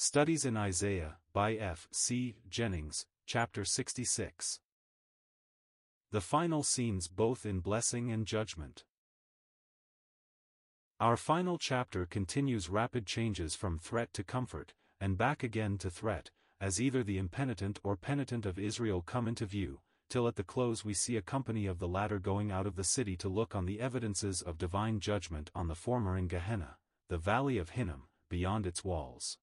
Studies in Isaiah, by F. C. Jennings, Chapter 66. The final scenes both in blessing and judgment. Our final chapter continues rapid changes from threat to comfort, and back again to threat, as either the impenitent or penitent of Israel come into view, till at the close we see a company of the latter going out of the city to look on the evidences of divine judgment on the former in Gehenna, the valley of Hinnom, beyond its walls.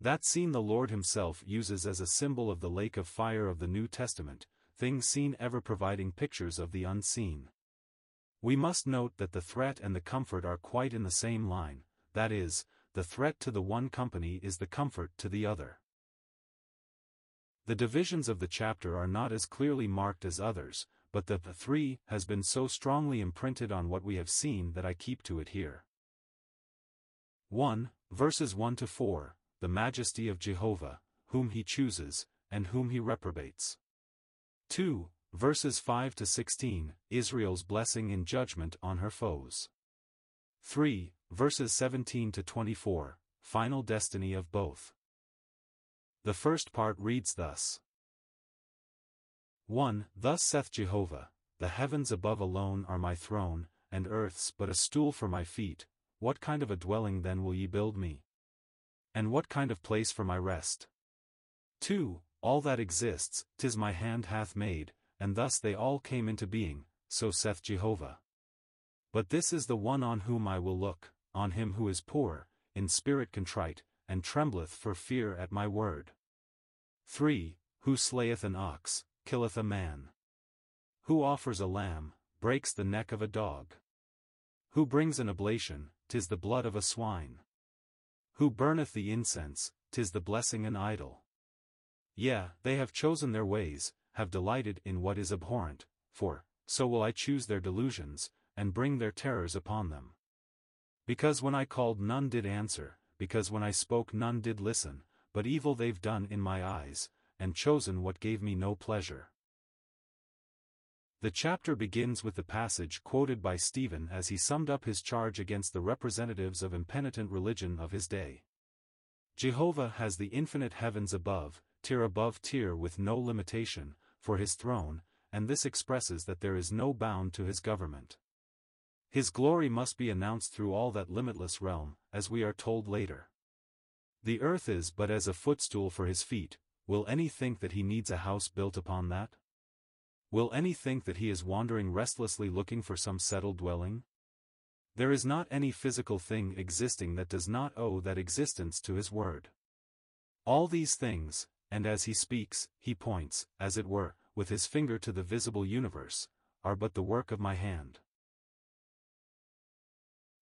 That scene the Lord himself uses as a symbol of the lake of fire of the New Testament, things seen ever providing pictures of the unseen. We must note that the threat and the comfort are quite in the same line, that is, the threat to the one company is the comfort to the other. The divisions of the chapter are not as clearly marked as others, but the three has been so strongly imprinted on what we have seen that I keep to it here. 1. Verses 1 to 4 The majesty of Jehovah, whom he chooses, and whom he reprobates. 2 verses 5 to 16, Israel's blessing in judgment on her foes. 3, verses 17 to 24, final destiny of both. The first part reads thus 1. Thus saith Jehovah, The heavens above alone are my throne, and earth's but a stool for my feet, what kind of a dwelling then will ye build me? And what kind of place for my rest? 2. All that exists, tis my hand hath made, and thus they all came into being, so saith Jehovah. But this is the one on whom I will look, on him who is poor, in spirit contrite, and trembleth for fear at my word. 3. Who slayeth an ox, killeth a man. Who offers a lamb, breaks the neck of a dog. Who brings an oblation, tis the blood of a swine. Who burneth the incense, tis the blessing an idol. Yea, they have chosen their ways, have delighted in what is abhorrent, for, so will I choose their delusions, and bring their terrors upon them. Because when I called none did answer, because when I spoke none did listen, but evil they've done in my eyes, and chosen what gave me no pleasure. The chapter begins with the passage quoted by Stephen as he summed up his charge against the representatives of impenitent religion of his day. Jehovah has the infinite heavens above, tier above tier with no limitation, for his throne, and this expresses that there is no bound to his government. His glory must be announced through all that limitless realm, as we are told later. The earth is but as a footstool for his feet, will any think that he needs a house built upon that? Will any think that he is wandering restlessly looking for some settled dwelling? There is not any physical thing existing that does not owe that existence to his word. All these things, and as he speaks, he points, as it were, with his finger to the visible universe, are but the work of my hand.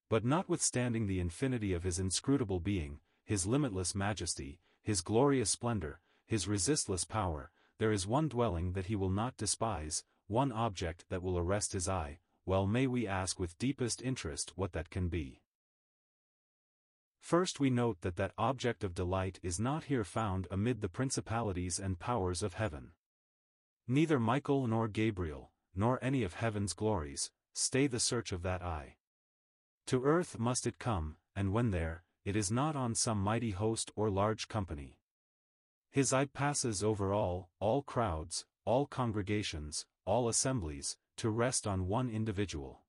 But notwithstanding the infinity of his inscrutable being, his limitless majesty, his glorious splendor, his resistless power, there is one dwelling that he will not despise, one object that will arrest his eye, well may we ask with deepest interest what that can be. First we note that that object of delight is not here found amid the principalities and powers of heaven. Neither Michael nor Gabriel, nor any of heaven's glories, stay the search of that eye. To earth must it come, and when there, it is not on some mighty host or large company. His eye passes over all, all crowds, all congregations, all assemblies, to rest on one individual.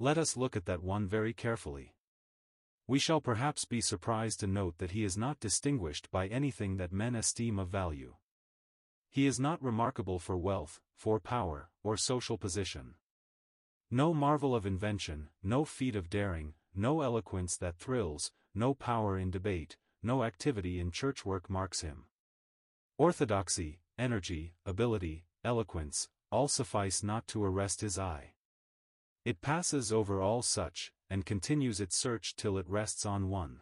Let us look at that one very carefully. We shall perhaps be surprised to note that he is not distinguished by anything that men esteem of value. He is not remarkable for wealth, for power, or social position. No marvel of invention, no feat of daring, no eloquence that thrills, no power in debate, no activity in church work marks him. Orthodoxy, energy, ability, eloquence, all suffice not to arrest his eye. It passes over all such, and continues its search till it rests on one.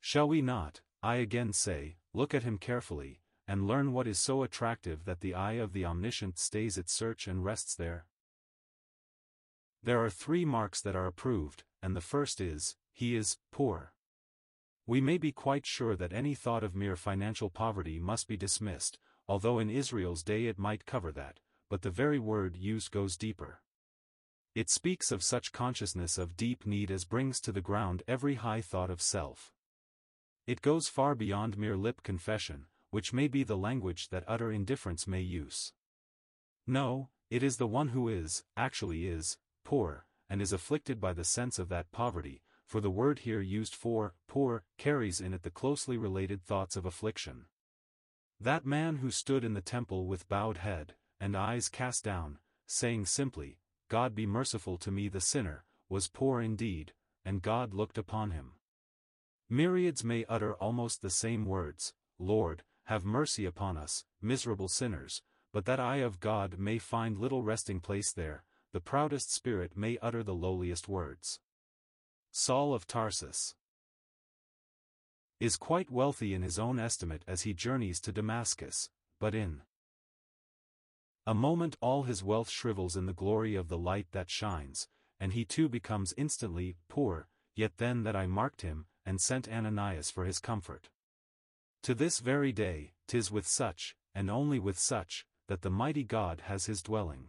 Shall we not, I again say, look at him carefully, and learn what is so attractive that the eye of the Omniscient stays its search and rests there? There are three marks that are approved, and the first is, he is poor. We may be quite sure that any thought of mere financial poverty must be dismissed, although in Israel's day it might cover that, but the very word used goes deeper. It speaks of such consciousness of deep need as brings to the ground every high thought of self. It goes far beyond mere lip confession, which may be the language that utter indifference may use. No, it is the one who is, actually is, poor, and is afflicted by the sense of that poverty, for the word here used for poor carries in it the closely related thoughts of affliction. That man who stood in the temple with bowed head, and eyes cast down, saying simply, God be merciful to me the sinner, was poor indeed, and God looked upon him. Myriads may utter almost the same words, Lord, have mercy upon us, miserable sinners, but that eye of God may find little resting place there, the proudest spirit may utter the lowliest words. Saul of Tarsus is quite wealthy in his own estimate as he journeys to Damascus, but in a moment all his wealth shrivels in the glory of the light that shines, and he too becomes instantly poor, yet then that eye marked him, and sent Ananias for his comfort. To this very day, tis with such, and only with such, that the mighty God has his dwelling.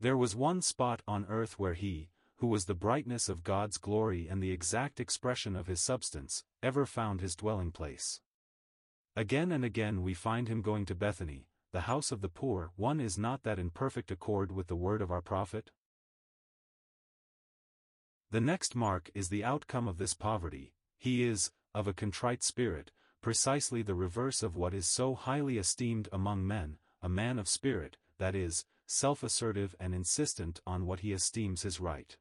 There was one spot on earth where he, who was the brightness of God's glory and the exact expression of his substance, ever found his dwelling place. Again and again we find him going to Bethany, the house of the poor. One is not that in perfect accord with the word of our prophet? The next mark is the outcome of this poverty, he is, of a contrite spirit, precisely the reverse of what is so highly esteemed among men, a man of spirit, that is, self-assertive and insistent on what he esteems his right.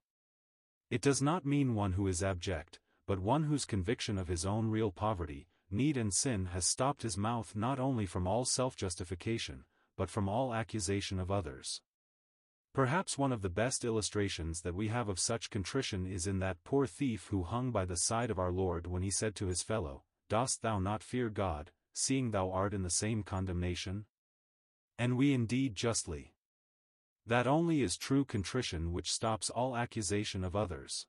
It does not mean one who is abject, but one whose conviction of his own real poverty, need and sin has stopped his mouth not only from all self-justification, but from all accusation of others. Perhaps one of the best illustrations that we have of such contrition is in that poor thief who hung by the side of our Lord when he said to his fellow, Dost thou not fear God, seeing thou art in the same condemnation? And we indeed justly. That only is true contrition which stops all accusation of others.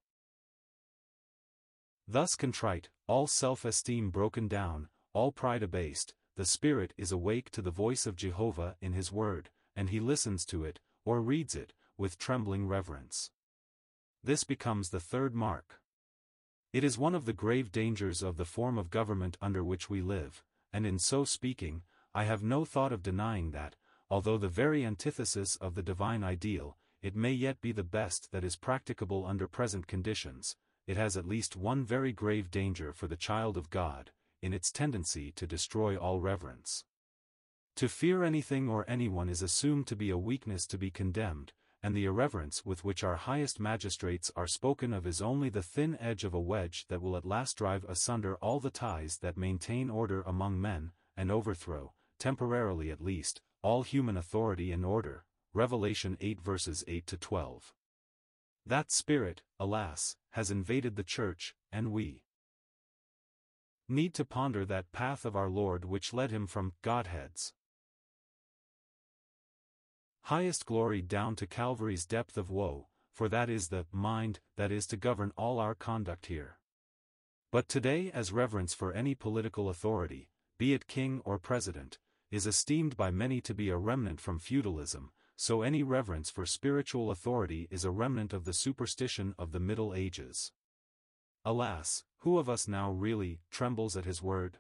Thus contrite, all self-esteem broken down, all pride abased, the Spirit is awake to the voice of Jehovah in His Word, and he listens to it, or reads it, with trembling reverence. This becomes the third mark. It is one of the grave dangers of the form of government under which we live, and in so speaking, I have no thought of denying that, although the very antithesis of the divine ideal, it may yet be the best that is practicable under present conditions, it has at least one very grave danger for the child of God, in its tendency to destroy all reverence. To fear anything or anyone is assumed to be a weakness to be condemned, and the irreverence with which our highest magistrates are spoken of is only the thin edge of a wedge that will at last drive asunder all the ties that maintain order among men, and overthrow, temporarily at least, all human authority and order, Revelation 8 verses 8 to 12. That spirit, alas, has invaded the church, and we need to ponder that path of our Lord which led him from Godhead's highest glory down to Calvary's depth of woe, for that is the mind that is to govern all our conduct here. But today as reverence for any political authority, be it king or president, is esteemed by many to be a remnant from feudalism, so any reverence for spiritual authority is a remnant of the superstition of the Middle Ages. Alas, who of us now really trembles at his word?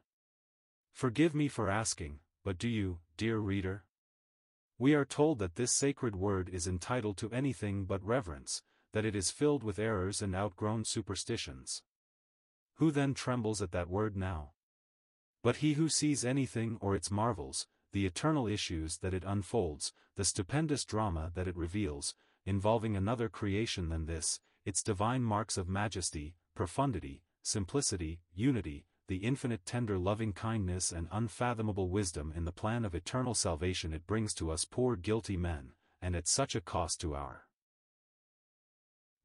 Forgive me for asking, but do you, dear reader? We are told that this sacred word is entitled to anything but reverence, that it is filled with errors and outgrown superstitions. Who then trembles at that word now? But he who sees anything or its marvels, the eternal issues that it unfolds, the stupendous drama that it reveals, involving another creation than this, its divine marks of majesty, profundity, simplicity, unity, the infinite tender loving kindness and unfathomable wisdom in the plan of eternal salvation it brings to us poor guilty men, and at such a cost to our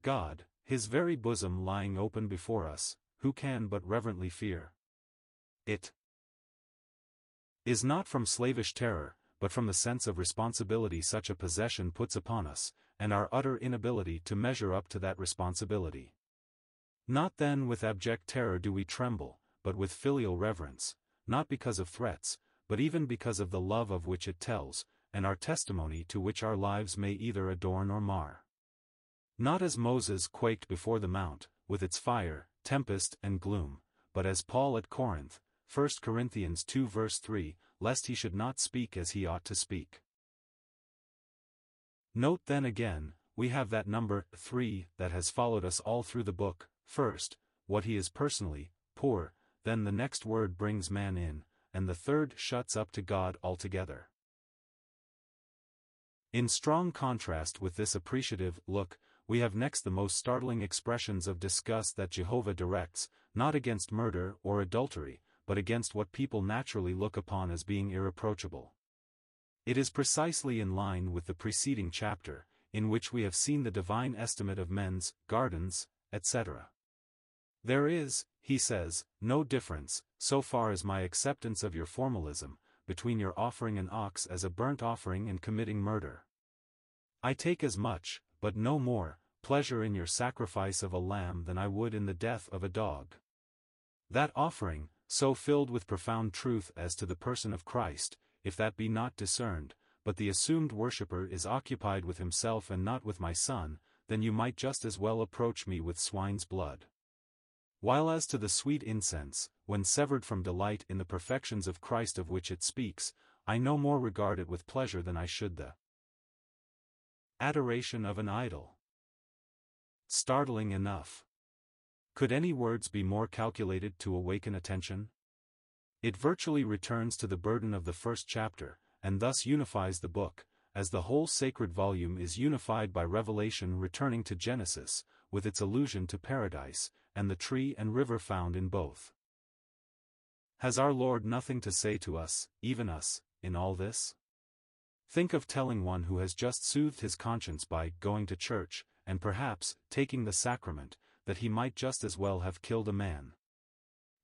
God, his very bosom lying open before us, who can but reverently fear it? Is not from slavish terror, but from the sense of responsibility such a possession puts upon us, and our utter inability to measure up to that responsibility. Not then with abject terror do we tremble, but with filial reverence, not because of threats, but even because of the love of which it tells, and our testimony to which our lives may either adorn or mar. Not as Moses quaked before the mount, with its fire, tempest and gloom, but as Paul at Corinth, 1 Corinthians 2 verse 3, lest he should not speak as he ought to speak. Note then again, we have that number, 3, that has followed us all through the book, first, what he is personally, poor, then the next word brings man in, and the third shuts up to God altogether. In strong contrast with this appreciative look, we have next the most startling expressions of disgust that Jehovah directs, not against murder or adultery, but against what people naturally look upon as being irreproachable. It is precisely in line with the preceding chapter, in which we have seen the divine estimate of men's gardens, etc. There is, he says, no difference, so far as my acceptance of your formalism, between your offering an ox as a burnt offering and committing murder. I take as much, but no more, pleasure in your sacrifice of a lamb than I would in the death of a dog. That offering, so filled with profound truth as to the person of Christ, if that be not discerned, but the assumed worshipper is occupied with himself and not with my son, then you might just as well approach me with swine's blood. While as to the sweet incense, when severed from delight in the perfections of Christ of which it speaks, I no more regard it with pleasure than I should the adoration of an idol. Startling enough. Could any words be more calculated to awaken attention? It virtually returns to the burden of the first chapter, and thus unifies the book, as the whole sacred volume is unified by revelation returning to Genesis, with its allusion to paradise, and the tree and river found in both. Has our Lord nothing to say to us, even us, in all this? Think of telling one who has just soothed his conscience by going to church, and perhaps, taking the sacrament, that he might just as well have killed a man.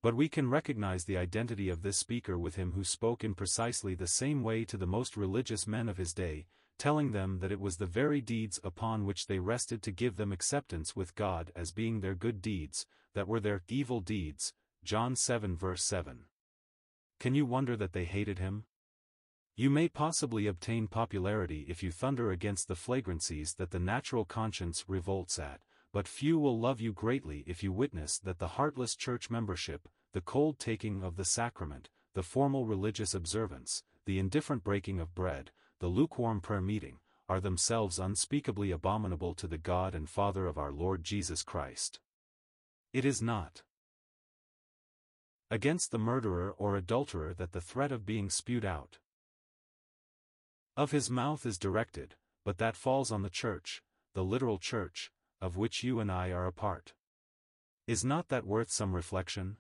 But we can recognize the identity of this speaker with him who spoke in precisely the same way to the most religious men of his day, telling them that it was the very deeds upon which they rested to give them acceptance with God as being their good deeds, that were their evil deeds, John 7 verse 7. Can you wonder that they hated him? You may possibly obtain popularity if you thunder against the flagrancies that the natural conscience revolts at, but few will love you greatly if you witness that the heartless church membership, the cold taking of the sacrament, the formal religious observance, the indifferent breaking of bread, the lukewarm prayer meeting, are themselves unspeakably abominable to the God and Father of our Lord Jesus Christ. It is not against the murderer or adulterer that the threat of being spewed out of his mouth is directed, but that falls on the church, the literal church, of which you and I are a part. Is not that worth some reflection?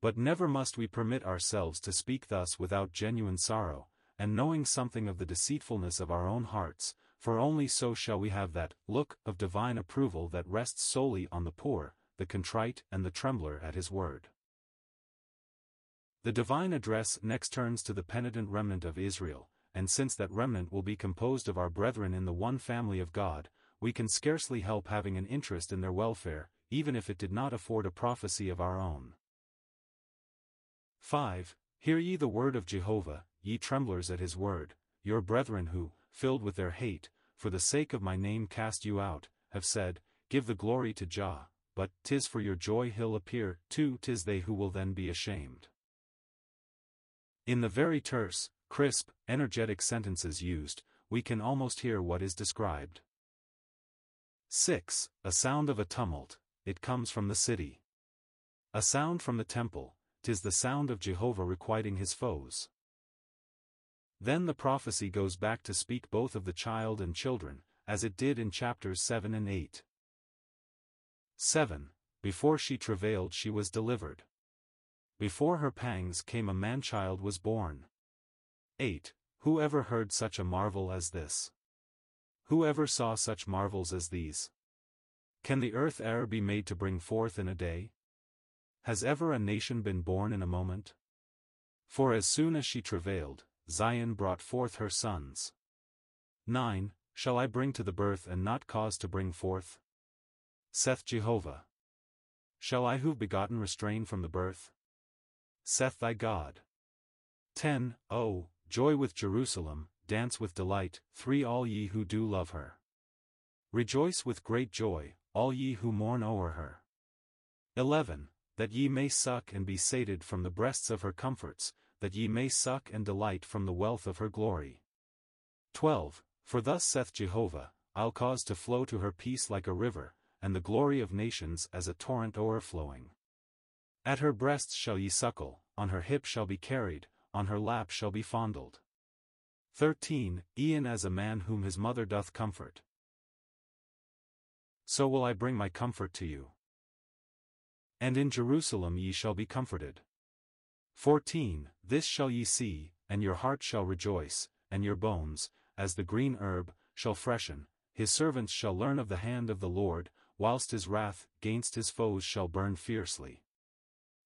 But never must we permit ourselves to speak thus without genuine sorrow, and knowing something of the deceitfulness of our own hearts, for only so shall we have that look of divine approval that rests solely on the poor, the contrite and the trembler at his word. The divine address next turns to the penitent remnant of Israel, and since that remnant will be composed of our brethren in the one family of God, we can scarcely help having an interest in their welfare, even if it did not afford a prophecy of our own. 5. Hear ye the word of Jehovah, ye tremblers at his word, your brethren who, filled with their hate, for the sake of my name cast you out, have said, Give the glory to Jah, but, tis for your joy he'll appear, too tis they who will then be ashamed. In the very terse, crisp, energetic sentences used, we can almost hear what is described. 6. A sound of a tumult, it comes from the city. A sound from the temple, tis the sound of Jehovah requiting his foes. Then the prophecy goes back to speak both of the child and children, as it did in chapters 7 and 8. 7. Before she travailed she was delivered. Before her pangs came a man-child was born. 8. Who ever heard such a marvel as this? Who ever saw such marvels as these? Can the earth e'er be made to bring forth in a day? Has ever a nation been born in a moment? For as soon as she travailed, Zion brought forth her sons. 9. Shall I bring to the birth and not cause to bring forth? Saith Jehovah. Shall I who've begotten restrain from the birth? saith thy God. 10. Oh, joy with Jerusalem, dance with delight, three all ye who do love her. Rejoice with great joy, all ye who mourn o'er her. 11. That ye may suck and be sated from the breasts of her comforts, that ye may suck and delight from the wealth of her glory. 12. For thus saith Jehovah, I'll cause to flow to her peace like a river, and the glory of nations as a torrent o'erflowing. At her breasts shall ye suckle, on her hip shall be carried, on her lap shall be fondled. 13. E'en as a man whom his mother doth comfort. So will I bring my comfort to you. And in Jerusalem ye shall be comforted. 14. This shall ye see, and your heart shall rejoice, and your bones, as the green herb, shall freshen, his servants shall learn of the hand of the Lord, whilst his wrath gainst his foes shall burn fiercely.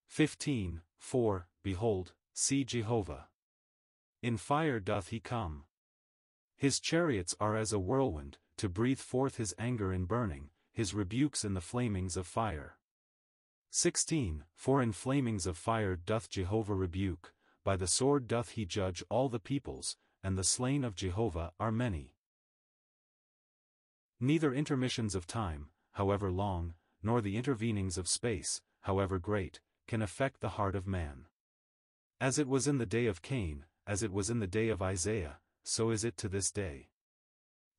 15. For, behold, see Jehovah. In fire doth he come. His chariots are as a whirlwind, to breathe forth his anger in burning, his rebukes in the flamings of fire. 16. For in flamings of fire doth Jehovah rebuke, by the sword doth he judge all the peoples, and the slain of Jehovah are many. Neither intermissions of time, however long, nor the intervenings of space, however great, can affect the heart of man. As it was in the day of Cain, as it was in the day of Isaiah, so is it to this day.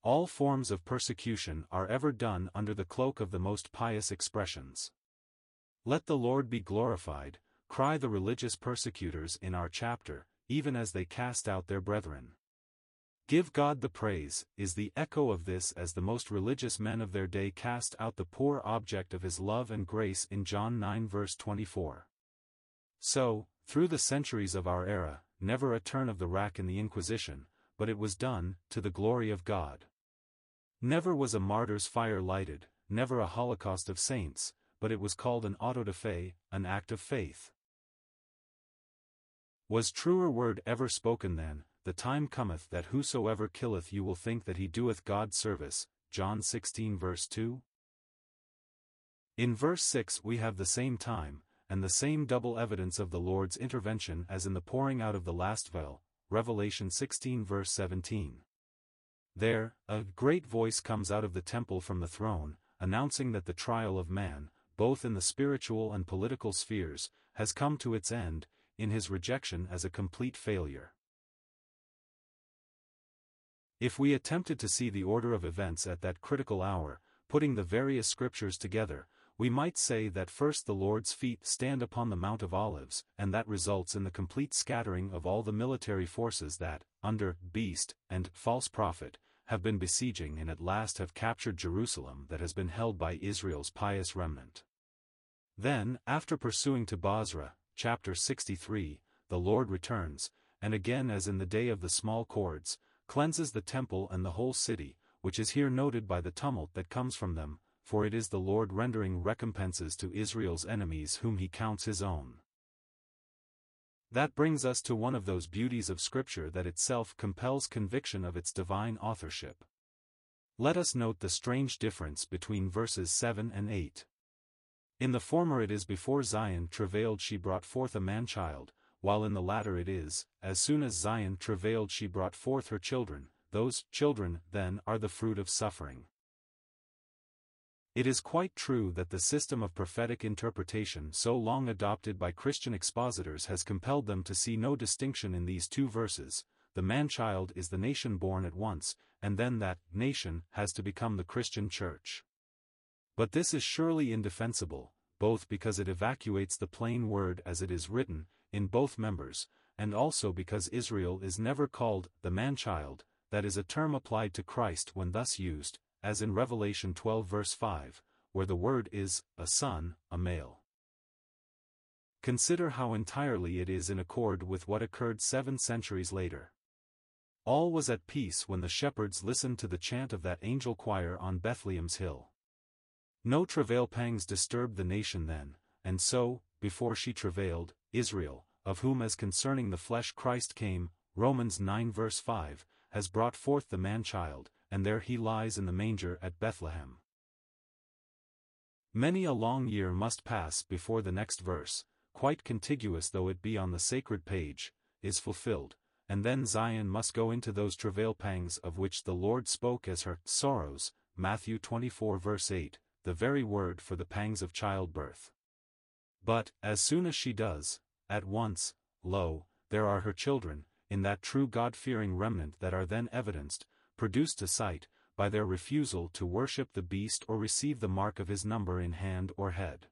All forms of persecution are ever done under the cloak of the most pious expressions. Let the Lord be glorified, cry the religious persecutors in our chapter, even as they cast out their brethren. Give God the praise, is the echo of this as the most religious men of their day cast out the poor object of his love and grace in John 9 verse 24. So, through the centuries of our era, never a turn of the rack in the Inquisition, but it was done, to the glory of God. Never was a martyr's fire lighted, never a holocaust of saints, but it was called an auto de fe, an act of faith. Was truer word ever spoken than, the time cometh that whosoever killeth you will think that he doeth God service, John 16 verse 2. In verse 6 we have the same time, and the same double evidence of the Lord's intervention as in the pouring out of the last veil, Revelation 16 verse 17. There, a great voice comes out of the temple from the throne, announcing that the trial of man, both in the spiritual and political spheres, has come to its end, in his rejection as a complete failure. If we attempted to see the order of events at that critical hour, putting the various scriptures together, we might say that first the Lord's feet stand upon the Mount of Olives, and that results in the complete scattering of all the military forces that, under beast and false prophet, have been besieging and at last have captured Jerusalem that has been held by Israel's pious remnant. Then, after pursuing to Bozrah, chapter 63, the Lord returns, and again as in the day of the small cords, cleanses the temple and the whole city, which is here noted by the tumult that comes from them, for it is the Lord rendering recompenses to Israel's enemies whom he counts his own. That brings us to one of those beauties of Scripture that itself compels conviction of its divine authorship. Let us note the strange difference between verses 7 and 8. In the former it is before Zion travailed she brought forth a man-child, while in the latter it is, as soon as Zion travailed she brought forth her children, those children, then, are the fruit of suffering. It is quite true that the system of prophetic interpretation so long adopted by Christian expositors has compelled them to see no distinction in these two verses, the man-child is the nation born at once, and then that nation has to become the Christian church. But this is surely indefensible, both because it evacuates the plain word as it is written, in both members, and also because Israel is never called the man-child, that is a term applied to Christ when thus used, as in Revelation 12 verse 5, where the word is, a son, a male. Consider how entirely it is in accord with what occurred seven centuries later. All was at peace when the shepherds listened to the chant of that angel choir on Bethlehem's hill. No travail pangs disturbed the nation then, and so, before she travailed, Israel, of whom as concerning the flesh Christ came, Romans 9 verse 5, has brought forth the man-child, and there he lies in the manger at Bethlehem. Many a long year must pass before the next verse, quite contiguous though it be on the sacred page, is fulfilled, and then Zion must go into those travail pangs of which the Lord spoke as her sorrows, Matthew 24 verse 8, the very word for the pangs of childbirth. But, as soon as she does, at once, lo, there are her children, in that true God-fearing remnant that are then evidenced, produced a sight, by their refusal to worship the beast or receive the mark of his number in hand or head.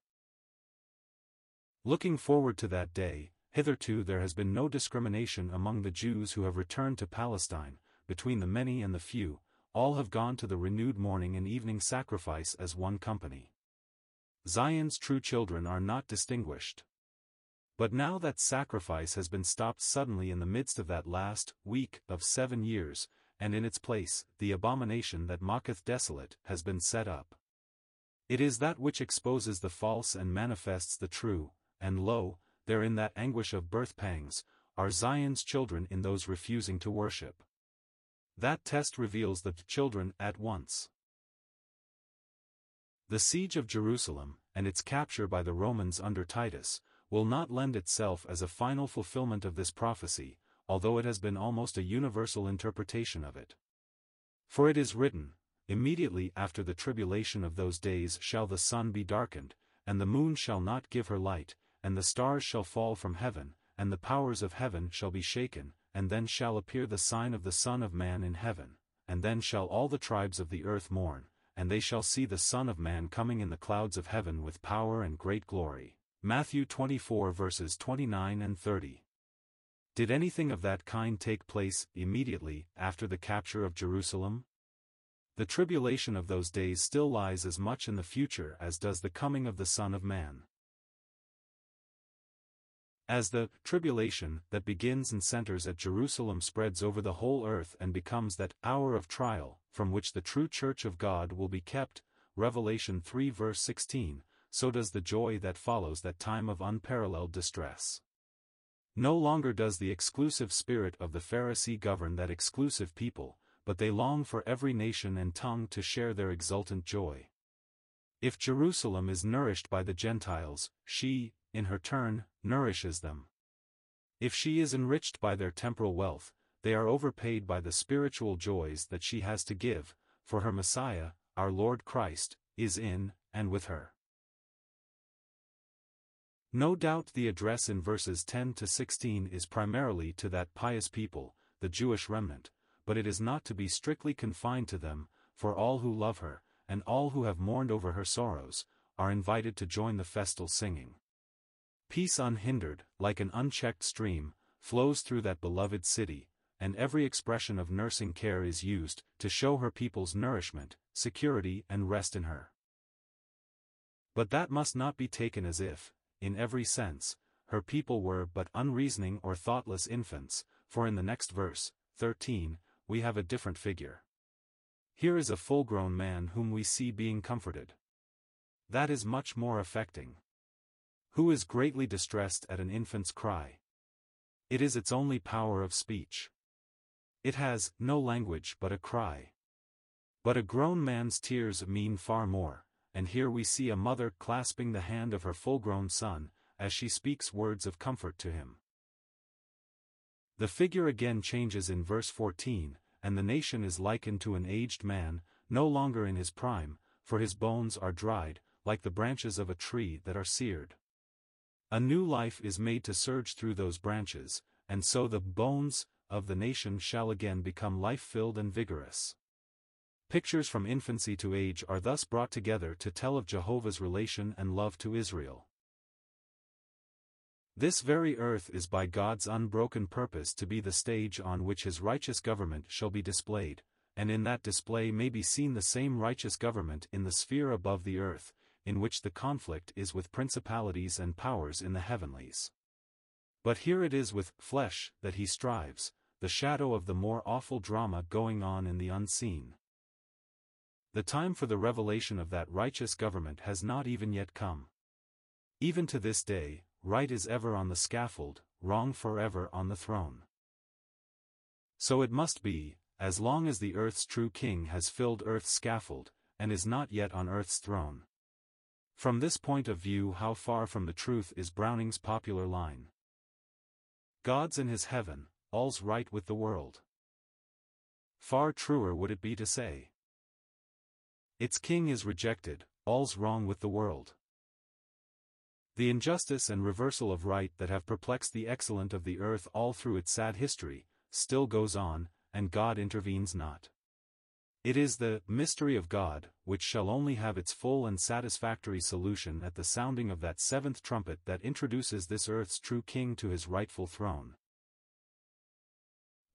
Looking forward to that day, hitherto there has been no discrimination among the Jews who have returned to Palestine, between the many and the few, all have gone to the renewed morning and evening sacrifice as one company. Zion's true children are not distinguished. But now that sacrifice has been stopped suddenly in the midst of that last week of seven years, and in its place, the abomination that mocketh desolate has been set up. It is that which exposes the false and manifests the true, and lo, there in that anguish of birth pangs, are Zion's children in those refusing to worship. That test reveals the children at once. The siege of Jerusalem, and its capture by the Romans under Titus, will not lend itself as a final fulfillment of this prophecy, although it has been almost a universal interpretation of it. For it is written, Immediately after the tribulation of those days shall the sun be darkened, and the moon shall not give her light, and the stars shall fall from heaven, and the powers of heaven shall be shaken, and then shall appear the sign of the Son of Man in heaven, and then shall all the tribes of the earth mourn, and they shall see the Son of Man coming in the clouds of heaven with power and great glory. Matthew 24 verses 29 and 30. Did anything of that kind take place immediately after the capture of Jerusalem? The tribulation of those days still lies as much in the future as does the coming of the Son of Man. As the tribulation that begins and centers at Jerusalem spreads over the whole earth and becomes that hour of trial, from which the true church of God will be kept, Revelation 3 verse 16, so does the joy that follows that time of unparalleled distress. No longer does the exclusive spirit of the Pharisee govern that exclusive people, but they long for every nation and tongue to share their exultant joy. If Jerusalem is nourished by the Gentiles, she, in her turn, nourishes them. If she is enriched by their temporal wealth, they are overpaid by the spiritual joys that she has to give, for her Messiah, our Lord Christ, is in, and with her. No doubt the address in verses 10 to 16 is primarily to that pious people, the Jewish remnant, but it is not to be strictly confined to them, for all who love her, and all who have mourned over her sorrows, are invited to join the festal singing. Peace unhindered, like an unchecked stream, flows through that beloved city, and every expression of nursing care is used to show her people's nourishment, security and rest in her. But that must not be taken as if, in every sense, her people were but unreasoning or thoughtless infants, for in the next verse, 13, we have a different figure. Here is a full-grown man whom we see being comforted. That is much more affecting. Who is greatly distressed at an infant's cry? It is its only power of speech. It has no language but a cry. But a grown man's tears mean far more and here we see a mother clasping the hand of her full-grown son, as she speaks words of comfort to him. The figure again changes in verse 14, and the nation is likened to an aged man, no longer in his prime, for his bones are dried, like the branches of a tree that are seared. A new life is made to surge through those branches, and so the bones of the nation shall again become life-filled and vigorous. Pictures from infancy to age are thus brought together to tell of Jehovah's relation and love to Israel. This very earth is by God's unbroken purpose to be the stage on which his righteous government shall be displayed, and in that display may be seen the same righteous government in the sphere above the earth, in which the conflict is with principalities and powers in the heavenlies. But here it is with flesh that he strives, the shadow of the more awful drama going on in the unseen. The time for the revelation of that righteous government has not even yet come. Even to this day, right is ever on the scaffold, wrong forever on the throne. So it must be, as long as the earth's true king has filled earth's scaffold, and is not yet on earth's throne. From this point of view how far from the truth is Browning's popular line. God's in his heaven, all's right with the world. Far truer would it be to say. Its king is rejected, all's wrong with the world. The injustice and reversal of right that have perplexed the excellent of the earth all through its sad history, still goes on, and God intervenes not. It is the mystery of God, which shall only have its full and satisfactory solution at the sounding of that seventh trumpet that introduces this earth's true king to his rightful throne.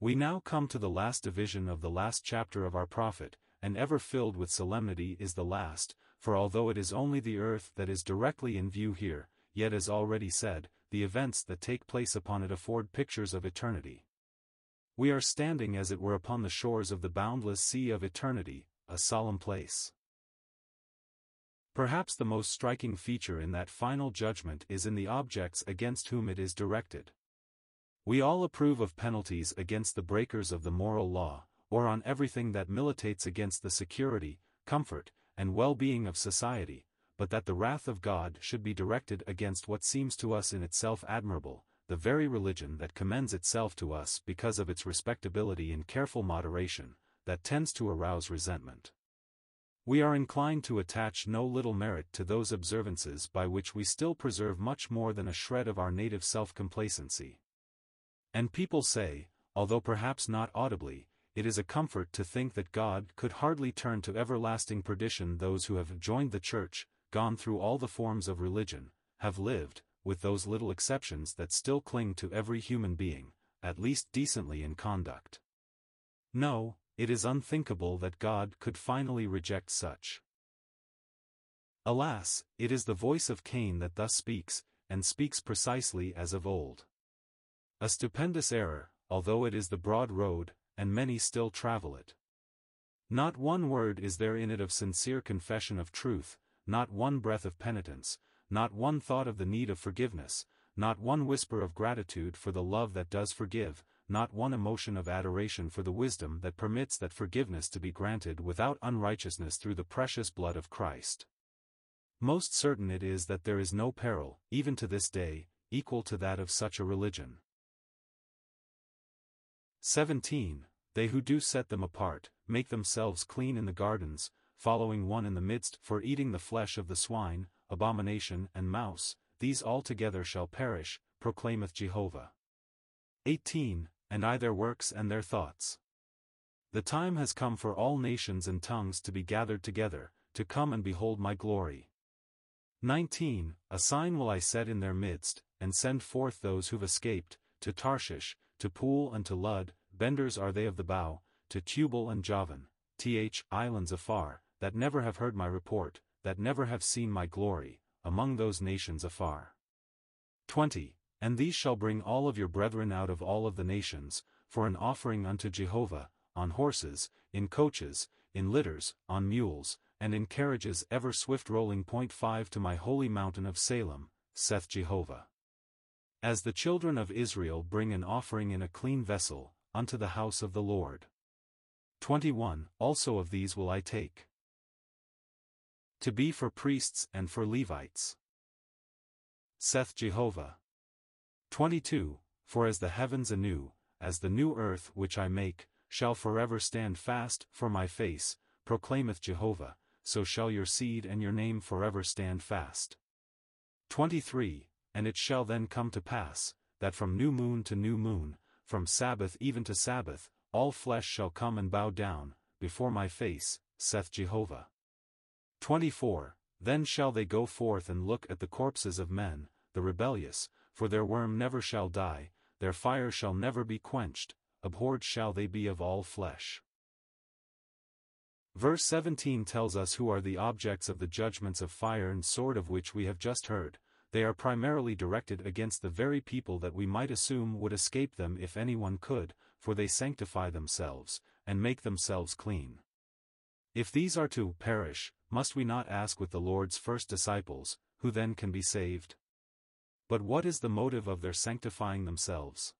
We now come to the last division of the last chapter of our prophet, and ever filled with solemnity is the last, for although it is only the earth that is directly in view here, yet as already said, the events that take place upon it afford pictures of eternity. We are standing as it were upon the shores of the boundless sea of eternity, a solemn place. Perhaps the most striking feature in that final judgment is in the objects against whom it is directed. We all approve of penalties against the breakers of the moral law, or on everything that militates against the security, comfort, and well-being of society, but that the wrath of God should be directed against what seems to us in itself admirable, the very religion that commends itself to us because of its respectability and careful moderation, that tends to arouse resentment. We are inclined to attach no little merit to those observances by which we still preserve much more than a shred of our native self-complacency. And people say, although perhaps not audibly, it is a comfort to think that God could hardly turn to everlasting perdition those who have joined the Church, gone through all the forms of religion, have lived, with those little exceptions that still cling to every human being, at least decently in conduct. No, it is unthinkable that God could finally reject such. Alas, it is the voice of Cain that thus speaks, and speaks precisely as of old. A stupendous error, although it is the broad road, and many still travel it. Not one word is there in it of sincere confession of truth, not one breath of penitence, not one thought of the need of forgiveness, not one whisper of gratitude for the love that does forgive, not one emotion of adoration for the wisdom that permits that forgiveness to be granted without unrighteousness through the precious blood of Christ. Most certain it is that there is no peril, even to this day, equal to that of such a religion. 17. They who do set them apart, make themselves clean in the gardens, following one in the midst for eating the flesh of the swine, abomination and mouse, these altogether shall perish, proclaimeth Jehovah. 18. And I their works and their thoughts. The time has come for all nations and tongues to be gathered together, to come and behold my glory. 19. A sign will I set in their midst, and send forth those who've escaped, to Tarshish, to Pul and to Lud, benders are they of the bow, to Tubal and Javan, th islands afar, that never have heard my report, that never have seen my glory, among those nations afar. 20. And these shall bring all of your brethren out of all of the nations, for an offering unto Jehovah, on horses, in coaches, in litters, on mules, and in carriages ever swift rolling. Point 5 To my holy mountain of Salem, saith Jehovah. As the children of Israel bring an offering in a clean vessel, unto the house of the Lord. 21 Also of these will I take to be for priests and for Levites. Saith Jehovah. 22 For as the heavens anew, as the new earth which I make, shall forever stand fast for my face, proclaimeth Jehovah, so shall your seed and your name forever stand fast. 23 And it shall then come to pass, that from new moon to new moon, from Sabbath even to Sabbath, all flesh shall come and bow down, before my face, saith Jehovah. 24. Then shall they go forth and look at the corpses of men, the rebellious, for their worm never shall die, their fire shall never be quenched, abhorred shall they be of all flesh. Verse 17 tells us who are the objects of the judgments of fire and sword of which we have just heard, they are primarily directed against the very people that we might assume would escape them if anyone could, for they sanctify themselves, and make themselves clean. If these are to perish, must we not ask with the Lord's first disciples, who then can be saved? But what is the motive of their sanctifying themselves?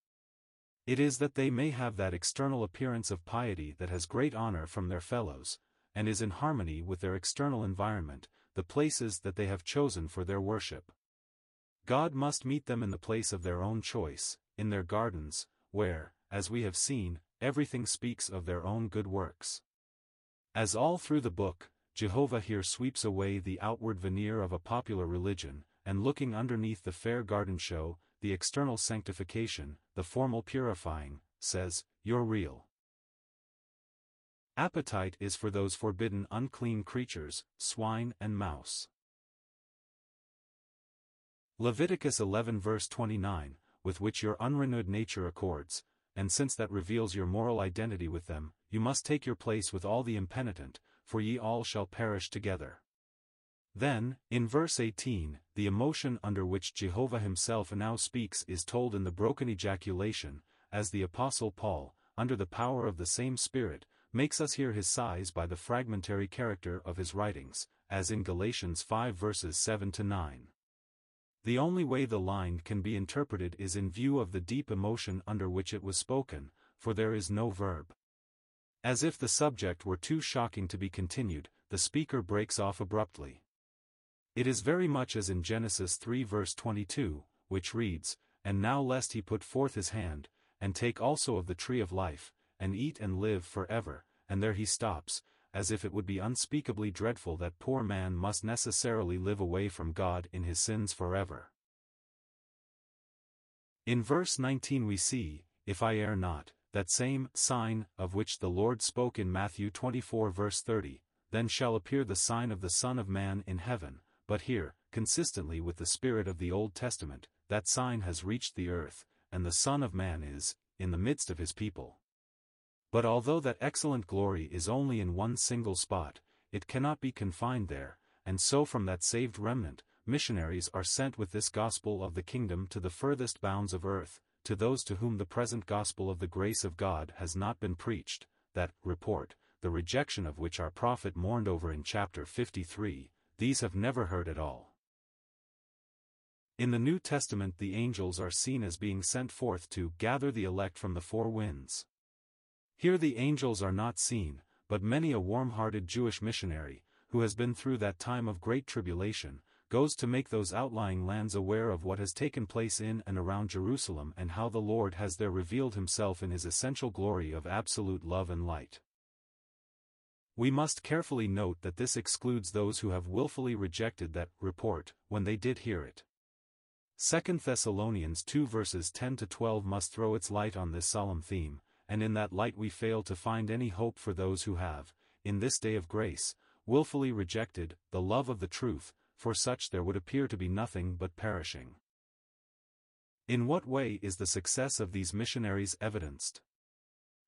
It is that they may have that external appearance of piety that has great honor from their fellows, and is in harmony with their external environment, the places that they have chosen for their worship. God must meet them in the place of their own choice, in their gardens, where, as we have seen, everything speaks of their own good works. As all through the book, Jehovah here sweeps away the outward veneer of a popular religion, and looking underneath the fair garden show, the external sanctification, the formal purifying, says, Your real. Appetite is for those forbidden unclean creatures, swine and mouse. Leviticus 11 verse 29, with which your unrenewed nature accords, and since that reveals your moral identity with them, you must take your place with all the impenitent, for ye all shall perish together. Then, in verse 18, the emotion under which Jehovah himself now speaks is told in the broken ejaculation, as the Apostle Paul, under the power of the same Spirit, makes us hear his sighs by the fragmentary character of his writings, as in Galatians 5 verses 7 to 9. The only way the line can be interpreted is in view of the deep emotion under which it was spoken, for there is no verb. As if the subject were too shocking to be continued, the speaker breaks off abruptly. It is very much as in Genesis 3 verse 22, which reads, And now lest he put forth his hand, and take also of the tree of life, and eat and live for ever, and there he stops, as if it would be unspeakably dreadful that poor man must necessarily live away from God in his sins forever. In verse 19 we see, If I err not, that same sign of which the Lord spoke in Matthew 24 verse 30, then shall appear the sign of the Son of Man in heaven, but here, consistently with the spirit of the Old Testament, that sign has reached the earth, and the Son of Man is, in the midst of his people. But although that excellent glory is only in one single spot, it cannot be confined there, and so from that saved remnant, missionaries are sent with this gospel of the kingdom to the furthest bounds of earth, to those to whom the present gospel of the grace of God has not been preached, that report, the rejection of which our prophet mourned over in chapter 53, these have never heard at all. In the New Testament the angels are seen as being sent forth to gather the elect from the four winds. Here the angels are not seen, but many a warm-hearted Jewish missionary, who has been through that time of great tribulation, goes to make those outlying lands aware of what has taken place in and around Jerusalem and how the Lord has there revealed himself in his essential glory of absolute love and light. We must carefully note that this excludes those who have willfully rejected that report when they did hear it. 2 Thessalonians 2 verses 10 to 12 must throw its light on this solemn theme, and in that light we fail to find any hope for those who have, in this day of grace, willfully rejected the love of the truth, for such there would appear to be nothing but perishing. In what way is the success of these missionaries evidenced?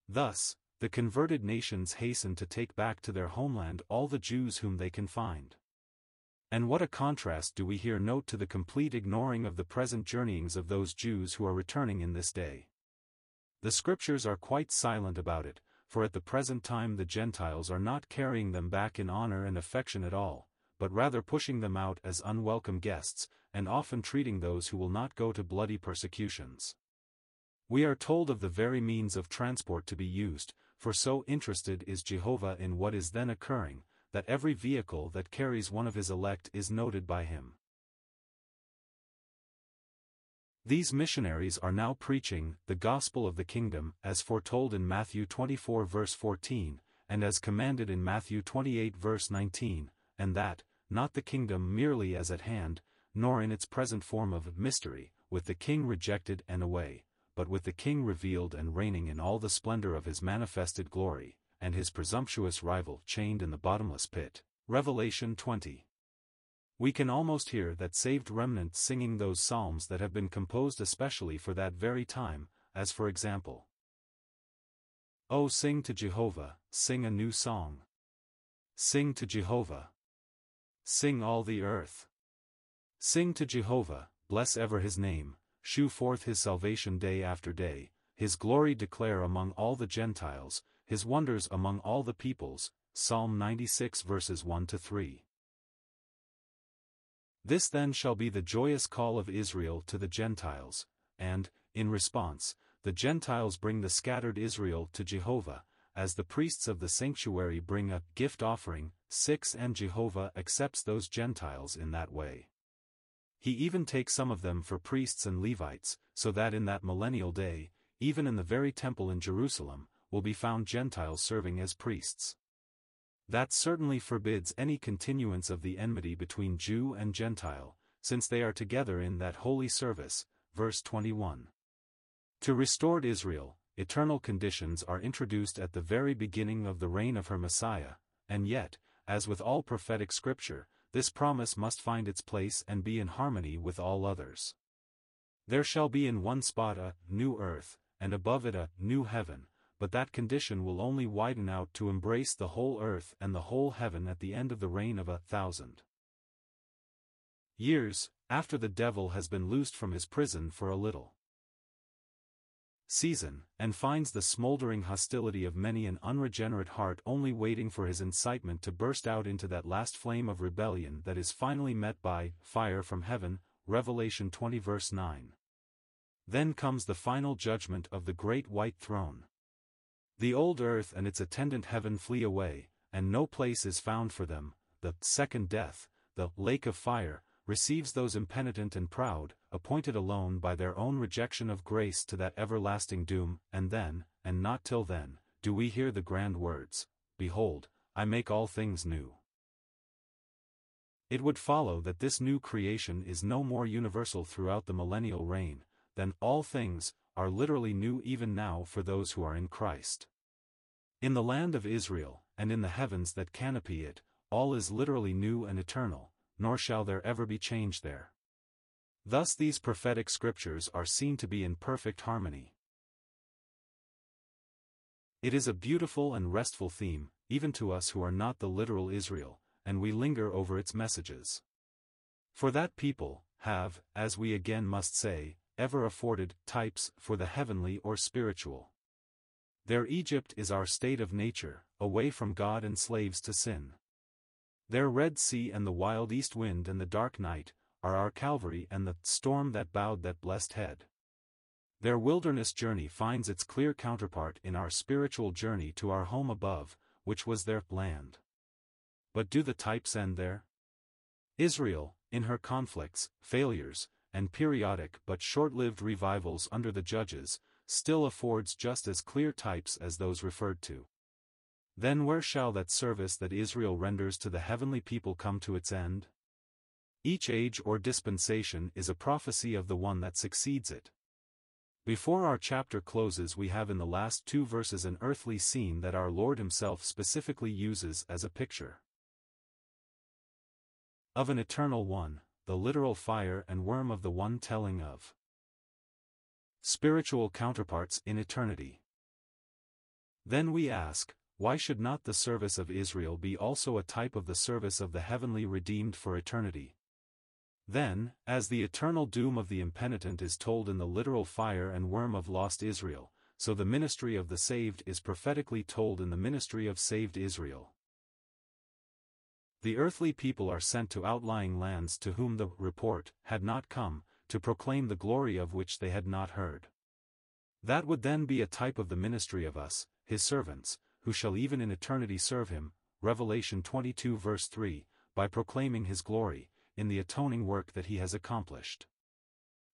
Thus, the converted nations hasten to take back to their homeland all the Jews whom they can find. And what a contrast do we here note to the complete ignoring of the present journeyings of those Jews who are returning in this day. The scriptures are quite silent about it, for at the present time the Gentiles are not carrying them back in honor and affection at all, but rather pushing them out as unwelcome guests, and often treating those who will not go to bloody persecutions. We are told of the very means of transport to be used, for so interested is Jehovah in what is then occurring, that every vehicle that carries one of his elect is noted by him. These missionaries are now preaching the gospel of the kingdom as foretold in Matthew 24 verse 14, and as commanded in Matthew 28 verse 19, and that, not the kingdom merely as at hand, nor in its present form of mystery, with the king rejected and away, but with the king revealed and reigning in all the splendor of his manifested glory, and his presumptuous rival chained in the bottomless pit. Revelation 20. We can almost hear that saved remnant singing those psalms that have been composed especially for that very time, as for example, Oh sing to Jehovah, sing a new song. Sing to Jehovah. Sing all the earth. Sing to Jehovah, bless ever his name, shew forth his salvation day after day, his glory declare among all the Gentiles, his wonders among all the peoples. Psalm 96 verses 1 to 3. This then shall be the joyous call of Israel to the Gentiles, and, in response, the Gentiles bring the scattered Israel to Jehovah, as the priests of the sanctuary bring a gift offering, 6 and Jehovah accepts those Gentiles in that way. He even takes some of them for priests and Levites, so that in that millennial day, even in the very temple in Jerusalem, will be found Gentiles serving as priests. That certainly forbids any continuance of the enmity between Jew and Gentile, since they are together in that holy service, verse 21. To restored Israel, eternal conditions are introduced at the very beginning of the reign of her Messiah, and yet, as with all prophetic scripture, this promise must find its place and be in harmony with all others. There shall be in one spot a new earth, and above it a new heaven, but that condition will only widen out to embrace the whole earth and the whole heaven at the end of the reign of a thousand years, after the devil has been loosed from his prison for a little season, and finds the smoldering hostility of many an unregenerate heart only waiting for his incitement to burst out into that last flame of rebellion that is finally met by fire from heaven, Revelation 20 verse 9. Then comes the final judgment of the great white throne. The old earth and its attendant heaven flee away, and no place is found for them, the second death, the lake of fire, receives those impenitent and proud, appointed alone by their own rejection of grace to that everlasting doom, and then, and not till then, do we hear the grand words, Behold, I make all things new. It would follow that this new creation is no more universal throughout the millennial reign, than all things, are literally new even now for those who are in Christ. In the land of Israel, and in the heavens that canopy it, all is literally new and eternal, nor shall there ever be change there. Thus these prophetic scriptures are seen to be in perfect harmony. It is a beautiful and restful theme, even to us who are not the literal Israel, and we linger over its messages. For that people, have, as we again must say, ever afforded types for the heavenly or spiritual. Their Egypt is our state of nature, away from God and slaves to sin. Their Red Sea and the wild east wind and the dark night, are our Calvary and the storm that bowed that blessed head. Their wilderness journey finds its clear counterpart in our spiritual journey to our home above, which was their land. But do the types end there? Israel, in her conflicts, failures, and periodic but short-lived revivals under the judges, still affords just as clear types as those referred to. Then where shall that service that Israel renders to the heavenly people come to its end? Each age or dispensation is a prophecy of the one that succeeds it. Before our chapter closes we have in the last two verses an earthly scene that our Lord himself specifically uses as a picture of an eternal one, the literal fire and worm of the one telling of spiritual counterparts in eternity. Then we ask, why should not the service of Israel be also a type of the service of the heavenly redeemed for eternity? Then, as the eternal doom of the impenitent is told in the literal fire and worm of lost Israel, so the ministry of the saved is prophetically told in the ministry of saved Israel. The earthly people are sent to outlying lands to whom the report had not come, to proclaim the glory of which they had not heard. That would then be a type of the ministry of us, his servants, who shall even in eternity serve him, Revelation 22 verse 3, by proclaiming his glory, in the atoning work that he has accomplished.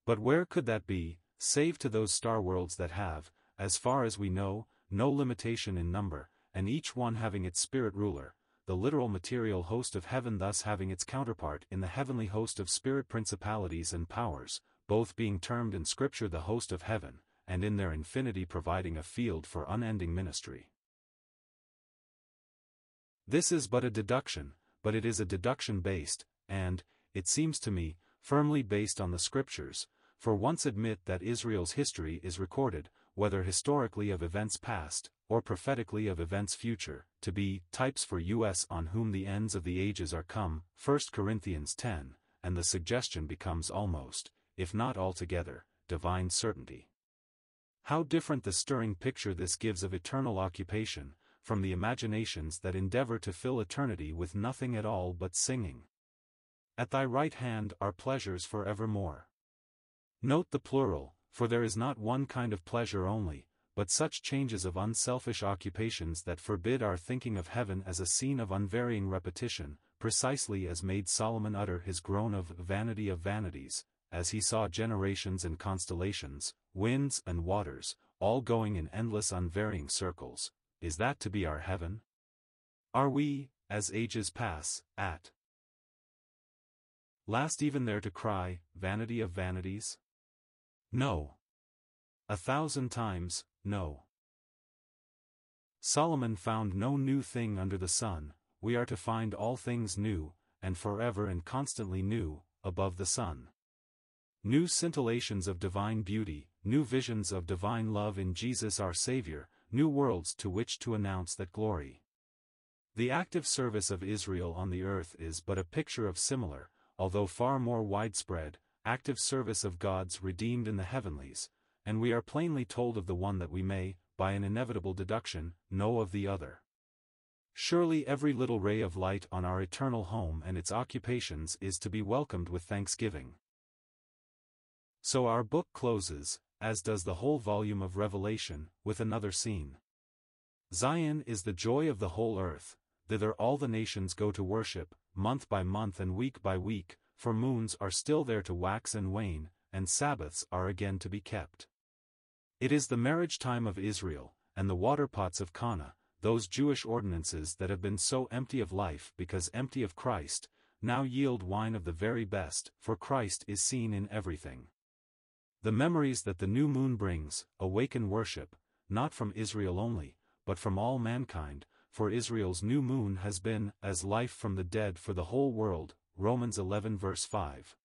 But where could that be, save to those star worlds that have, as far as we know, no limitation in number, and each one having its spirit ruler, the literal material host of heaven thus having its counterpart in the heavenly host of spirit principalities and powers, both being termed in Scripture the host of heaven, and in their infinity providing a field for unending ministry. This is but a deduction, but it is a deduction based, and, it seems to me, firmly based on the scriptures, for once admit that Israel's history is recorded, whether historically of events past, or prophetically of events future, to be types for us on whom the ends of the ages are come, 1 Corinthians 10, and the suggestion becomes almost, if not altogether, divine certainty. How different the stirring picture this gives of eternal occupation, from the imaginations that endeavor to fill eternity with nothing at all but singing. At thy right hand are pleasures for evermore. Note the plural, for there is not one kind of pleasure only, but such changes of unselfish occupations that forbid our thinking of heaven as a scene of unvarying repetition, precisely as made Solomon utter his groan of vanity of vanities, as he saw generations and constellations, winds and waters, all going in endless unvarying circles, is that to be our heaven? Are we, as ages pass, at Last even there to cry, vanity of vanities? No. A thousand times, no. Solomon found no new thing under the sun, we are to find all things new, and forever and constantly new, above the sun. New scintillations of divine beauty, new visions of divine love in Jesus our Savior, new worlds to which to announce that glory. The active service of Israel on the earth is but a picture of similar, although far more widespread, active service of God's redeemed in the heavenlies, and we are plainly told of the one that we may, by an inevitable deduction, know of the other. Surely every little ray of light on our eternal home and its occupations is to be welcomed with thanksgiving. So our book closes, as does the whole volume of Revelation, with another scene. Zion is the joy of the whole earth, thither all the nations go to worship, month by month and week by week, for moons are still there to wax and wane, and Sabbaths are again to be kept. It is the marriage time of Israel, and the waterpots of Cana, those Jewish ordinances that have been so empty of life because empty of Christ, now yield wine of the very best, for Christ is seen in everything. The memories that the new moon brings, awaken worship, not from Israel only, but from all mankind, for Israel's new moon has been as life from the dead for the whole world, Romans 11 verse 5.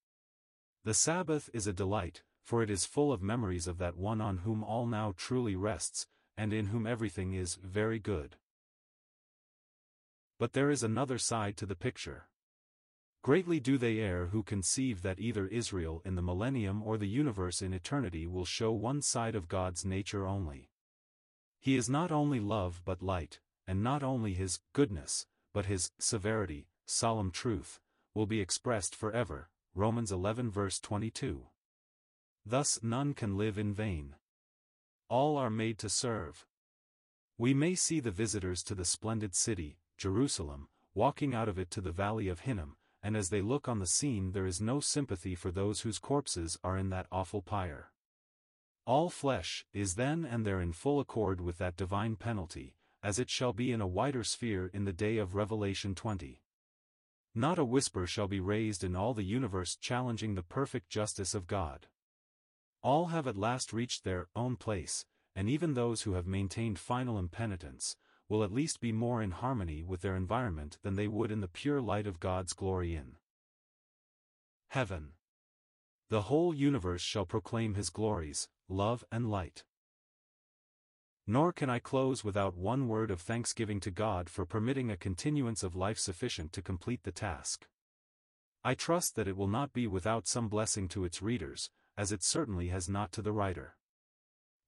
The Sabbath is a delight, for it is full of memories of that one on whom all now truly rests, and in whom everything is very good. But there is another side to the picture. Greatly do they err who conceive that either Israel in the millennium or the universe in eternity will show one side of God's nature only. He is not only love but light, and not only his goodness, but his severity, solemn truth, will be expressed forever. Romans 11 verse 22. Thus none can live in vain. All are made to serve. We may see the visitors to the splendid city, Jerusalem, walking out of it to the valley of Hinnom, and as they look on the scene there is no sympathy for those whose corpses are in that awful pyre. All flesh is then and there in full accord with that divine penalty, as it shall be in a wider sphere in the day of Revelation 20. Not a whisper shall be raised in all the universe challenging the perfect justice of God. All have at last reached their own place, and even those who have maintained final impenitence, will at least be more in harmony with their environment than they would in the pure light of God's glory in heaven. The whole universe shall proclaim his glories, love and light. Nor can I close without one word of thanksgiving to God for permitting a continuance of life sufficient to complete the task. I trust that it will not be without some blessing to its readers, as it certainly has not to the writer.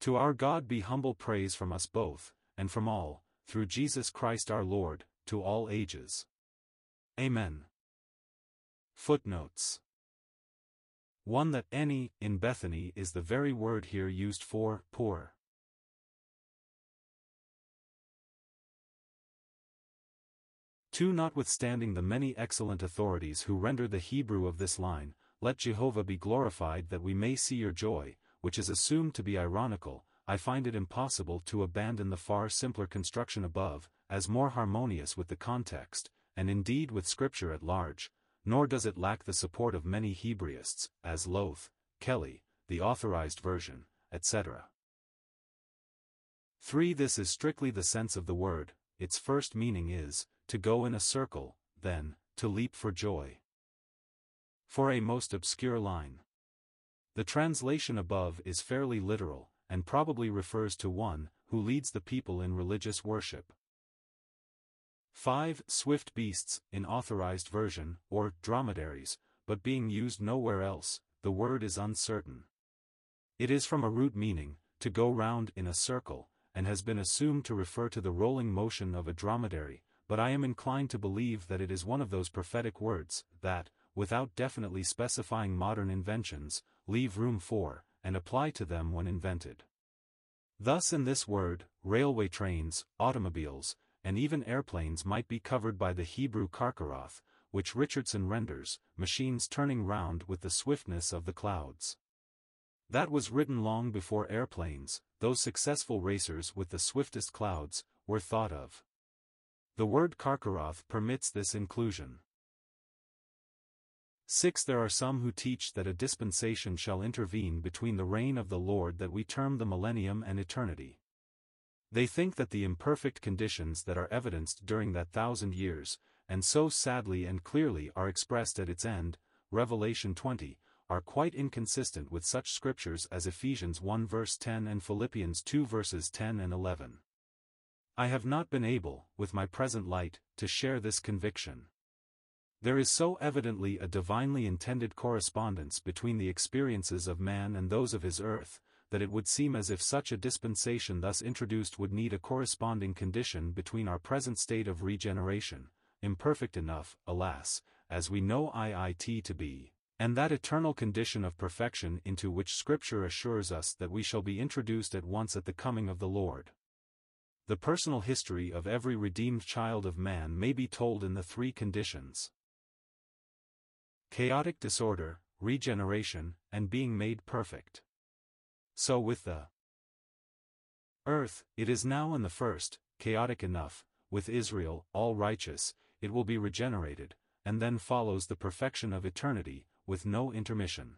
To our God be humble praise from us both, and from all, through Jesus Christ our Lord, to all ages. Amen. Footnotes 1. That any, in Bethany is the very word here used for poor. 2. Notwithstanding the many excellent authorities who render the Hebrew of this line, let Jehovah be glorified that we may see your joy, which is assumed to be ironical, I find it impossible to abandon the far simpler construction above, as more harmonious with the context, and indeed with Scripture at large, nor does it lack the support of many Hebraists, as Lowth, Kelly, the Authorized Version, etc. 3. This is strictly the sense of the word, its first meaning is, to go in a circle, then, to leap for joy for a most obscure line. The translation above is fairly literal, and probably refers to one who leads the people in religious worship. 5. Swift beasts, in authorized version, or dromedaries, but being used nowhere else, the word is uncertain. It is from a root meaning, to go round in a circle, and has been assumed to refer to the rolling motion of a dromedary, but I am inclined to believe that it is one of those prophetic words, that, without definitely specifying modern inventions, leave room for, and apply to them when invented. Thus in this word, railway trains, automobiles, and even airplanes might be covered by the Hebrew karkaroth, which Richardson renders, machines turning round with the swiftness of the clouds. That was written long before airplanes, those successful racers with the swiftest clouds, were thought of. The word karkaroth permits this inclusion. 6. There are some who teach that a dispensation shall intervene between the reign of the Lord that we term the millennium and eternity. They think that the imperfect conditions that are evidenced during that thousand years, and so sadly and clearly are expressed at its end, Revelation 20, are quite inconsistent with such scriptures as Ephesians 1 verse 10 and Philippians 2 verses 10 and 11. I have not been able, with my present light, to share this conviction. There is so evidently a divinely intended correspondence between the experiences of man and those of his earth, that it would seem as if such a dispensation thus introduced would need a corresponding condition between our present state of regeneration, imperfect enough, alas, as we know IIT to be, and that eternal condition of perfection into which Scripture assures us that we shall be introduced at once at the coming of the Lord. The personal history of every redeemed child of man may be told in the three conditions chaotic disorder, regeneration, and being made perfect. So with the earth, it is now in the first, chaotic enough, with Israel, all righteous, it will be regenerated, and then follows the perfection of eternity, with no intermission.